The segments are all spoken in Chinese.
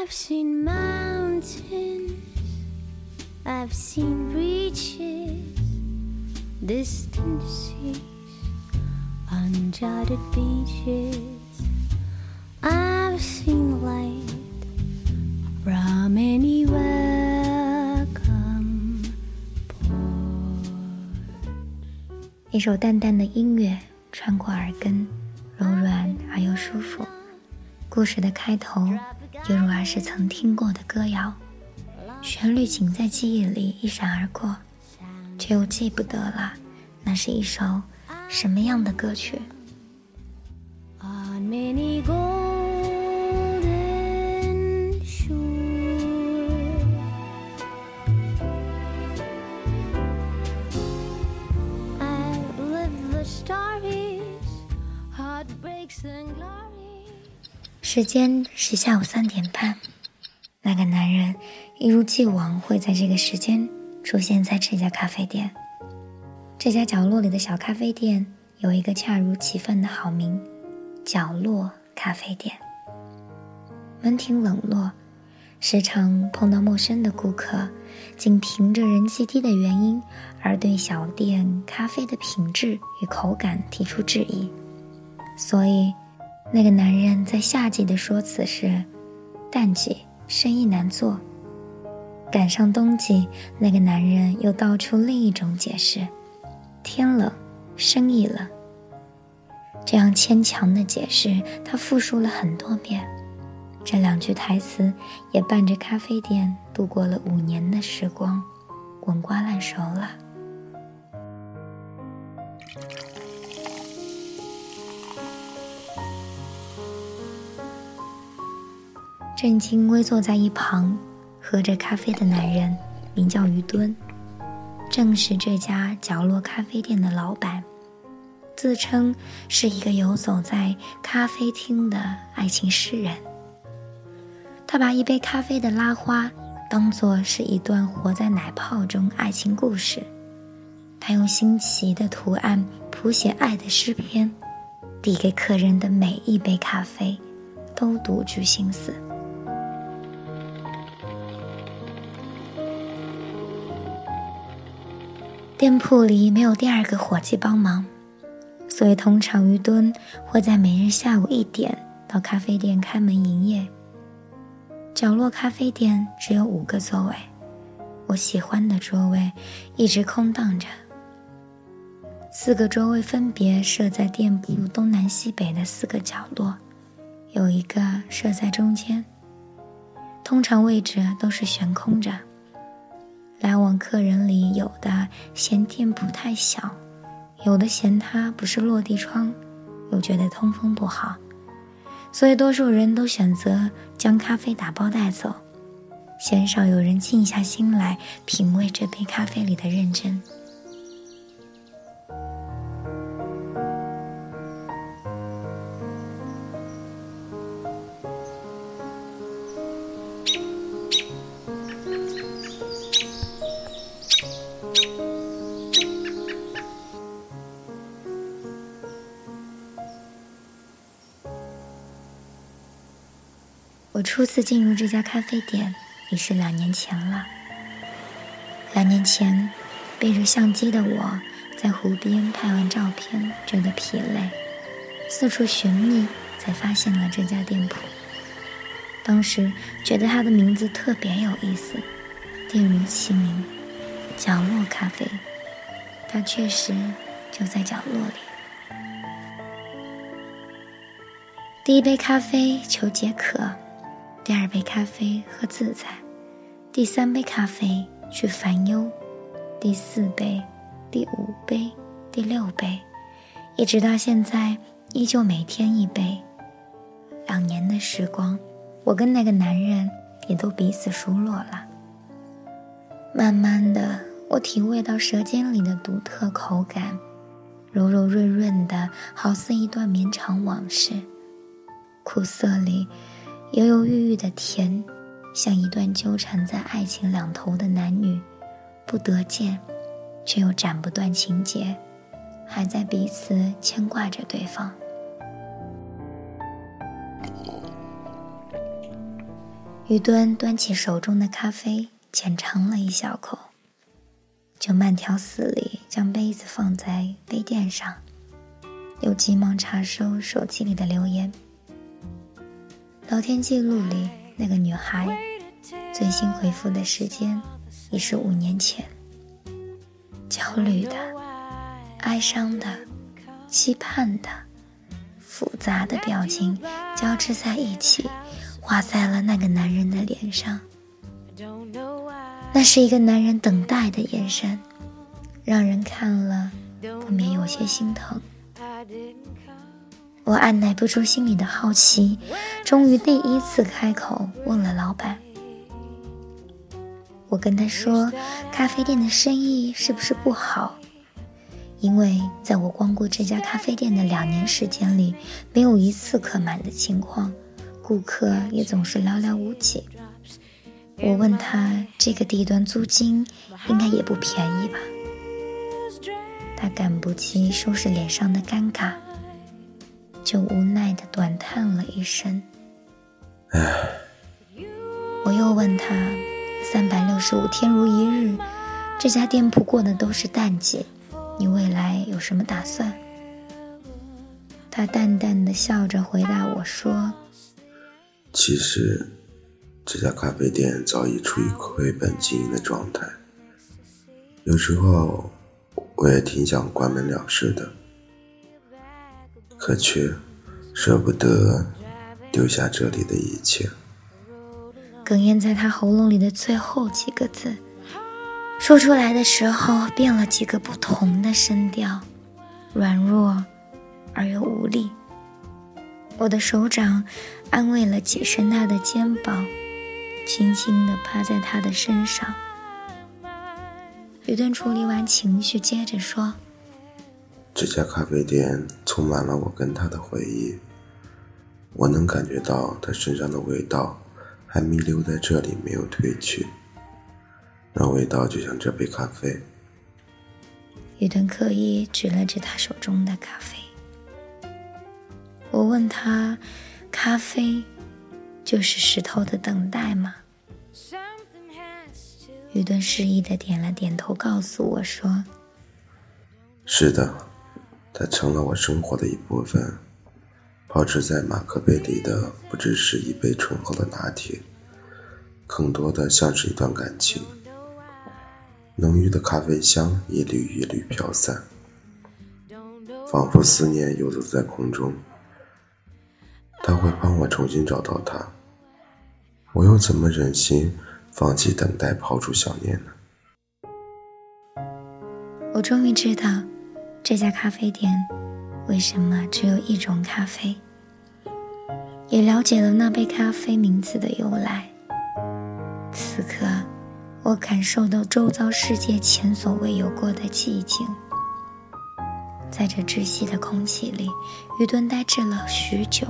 I've seen mountains, I've seen breaches, distant seas, uncharted beaches. I've seen light from anywhere come port. 一首淡淡的音乐穿过耳根，柔软而又舒服。故事的开头 犹如儿时曾听过的歌谣，旋律仅在记忆里一闪而过，却又记不得了，那是一首什么样的歌曲？时间是下午三点半，那个男人一如既往会在这个时间出现在这家咖啡店。这家角落里的小咖啡店有一个恰如其分的好名——角落咖啡店。门庭冷落，时常碰到陌生的顾客，仅凭着人气低的原因而对小店咖啡的品质与口感提出质疑，所以。那个男人在夏季的说辞是：“淡季生意难做。”赶上冬季，那个男人又道出另一种解释：“天冷，生意冷。”这样牵强的解释，他复述了很多遍。这两句台词也伴着咖啡店度过了五年的时光，滚瓜烂熟了。正襟危坐在一旁，喝着咖啡的男人名叫于敦，正是这家角落咖啡店的老板，自称是一个游走在咖啡厅的爱情诗人。他把一杯咖啡的拉花当作是一段活在奶泡中爱情故事，他用新奇的图案谱写爱的诗篇，递给客人的每一杯咖啡都独具心思。店铺里没有第二个伙计帮忙，所以通常于敦会在每日下午一点到咖啡店开门营业。角落咖啡店只有五个座位，我喜欢的桌位一直空荡着。四个桌位分别设在店铺东南西北的四个角落，有一个设在中间，通常位置都是悬空着。来往客人里，有的嫌店铺太小，有的嫌它不是落地窗，又觉得通风不好，所以多数人都选择将咖啡打包带走，鲜少有人静下心来品味这杯咖啡里的认真。我初次进入这家咖啡店已是两年前了。两年前，背着相机的我在湖边拍完照片，觉得疲累，四处寻觅，才发现了这家店铺。当时觉得它的名字特别有意思，店如其名，角落咖啡。它确实就在角落里。第一杯咖啡求解渴。第二杯咖啡喝自在，第三杯咖啡去烦忧，第四杯、第五杯、第六杯，一直到现在，依旧每天一杯。两年的时光，我跟那个男人也都彼此熟络了。慢慢的，我体味到舌尖里的独特口感，柔柔润润的，好似一段绵长往事。苦涩里。犹犹豫豫的甜，像一段纠缠在爱情两头的男女，不得见，却又斩不断情结，还在彼此牵挂着对方。于端端起手中的咖啡，浅尝了一小口，就慢条斯理将杯子放在杯垫上，又急忙查收手机里的留言。聊天记录里那个女孩最新回复的时间已是五年前。焦虑的、哀伤的、期盼的。复杂的表情交织在一起，画在了那个男人的脸上。那是一个男人等待的眼神，让人看了不免有些心疼。我按耐不住心里的好奇，终于第一次开口问了老板。我跟他说：“咖啡店的生意是不是不好？”因为在我光顾这家咖啡店的两年时间里，没有一次客满的情况，顾客也总是寥寥无几。我问他，这个地段租金应该也不便宜吧？他赶不及收拾脸上的尴尬，就无奈的短叹了一声。唉。我又问他，三百六十五天如一日，这家店铺过的都是淡季。你未来有什么打算？他淡淡的笑着回答我说：“其实，这家咖啡店早已处于亏本经营的状态。有时候，我也挺想关门了事的，可却舍不得丢下这里的一切。”哽咽在他喉咙里的最后几个字。说出来的时候，变了几个不同的声调，软弱而又无力。我的手掌安慰了几声他的肩膀，轻轻地趴在他的身上。雨顿处理完情绪，接着说：“这家咖啡店充满了我跟他的回忆，我能感觉到他身上的味道还弥留在这里，没有褪去。”那味道就像这杯咖啡。雨顿刻意指了指他手中的咖啡。我问他：“咖啡就是石头的等待吗？”雨顿示意的点了点头，告诉我说：“是的，它成了我生活的一部分。保持在马克杯里的不只是一杯醇厚的拿铁，更多的像是一段感情。”浓郁的咖啡香一缕一缕飘散，仿佛思念游走在空中。他会帮我重新找到他，我又怎么忍心放弃等待，抛出想念呢？我终于知道这家咖啡店为什么只有一种咖啡，也了解了那杯咖啡名字的由来。此刻。我感受到周遭世界前所未有过的寂静，在这窒息的空气里，于顿呆滞了许久。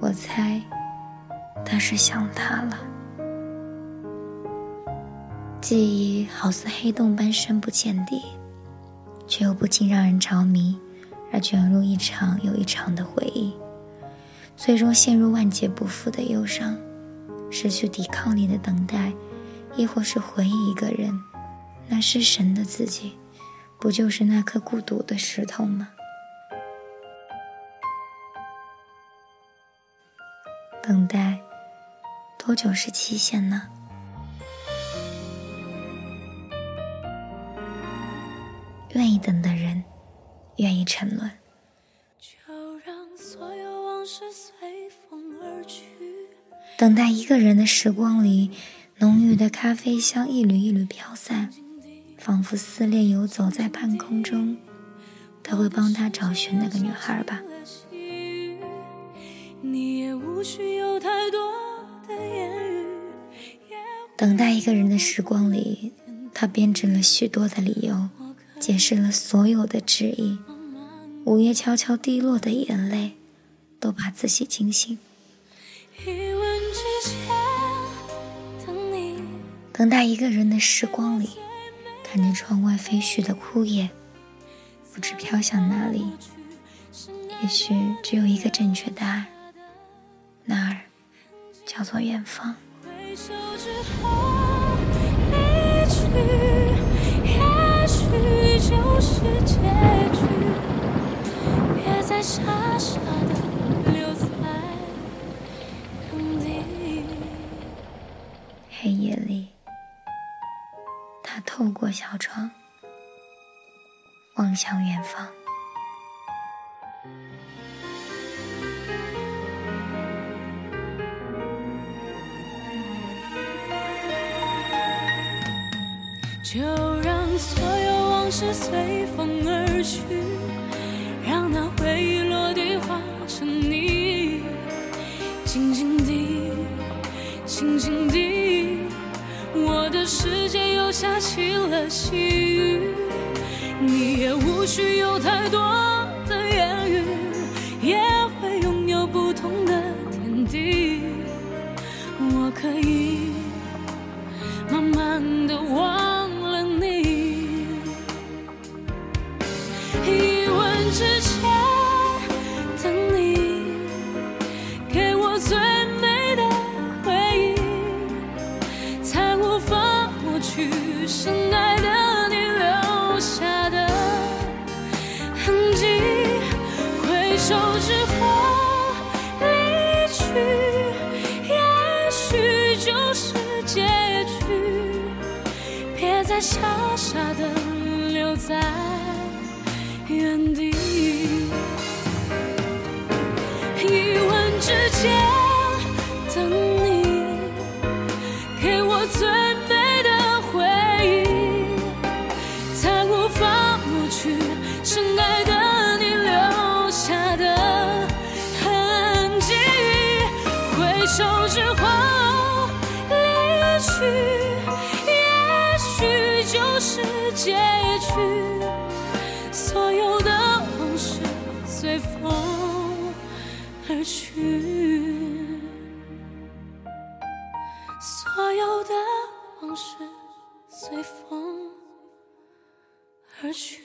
我猜，他是想他了。记忆好似黑洞般深不见底，却又不禁让人着迷，而卷入一场又一场的回忆，最终陷入万劫不复的忧伤，失去抵抗力的等待。亦或是回忆一个人，那失神的自己，不就是那颗孤独的石头吗？等待，多久是期限呢？愿意等的人，愿意沉沦。就让所有往事随风而去等待一个人的时光里。浓郁的咖啡香一缕一缕飘散，仿佛思念游走在半空中。他会帮他找寻那个女孩吧？等待一个人的时光里，他编织了许多的理由，解释了所有的质疑。午夜悄悄滴落的眼泪，都把自己惊醒。等待一个人的时光里，看着窗外飞絮的枯叶，不知飘向哪里。也许只有一个正确答案，那儿叫做远方。回首之后离去，也许就是结局。傻傻的留在原地。黑夜里，他透过小窗望向远方。就让所有往事随风而去，让那化成泥，静静地，静静地，我的世界又下起了细雨，你也无需有太多的言语，也会拥有不同的天地，我可以慢慢的忘手之后离去，也许就是结局。别再傻傻的留在原地。一吻之间，所有的往事随风而去。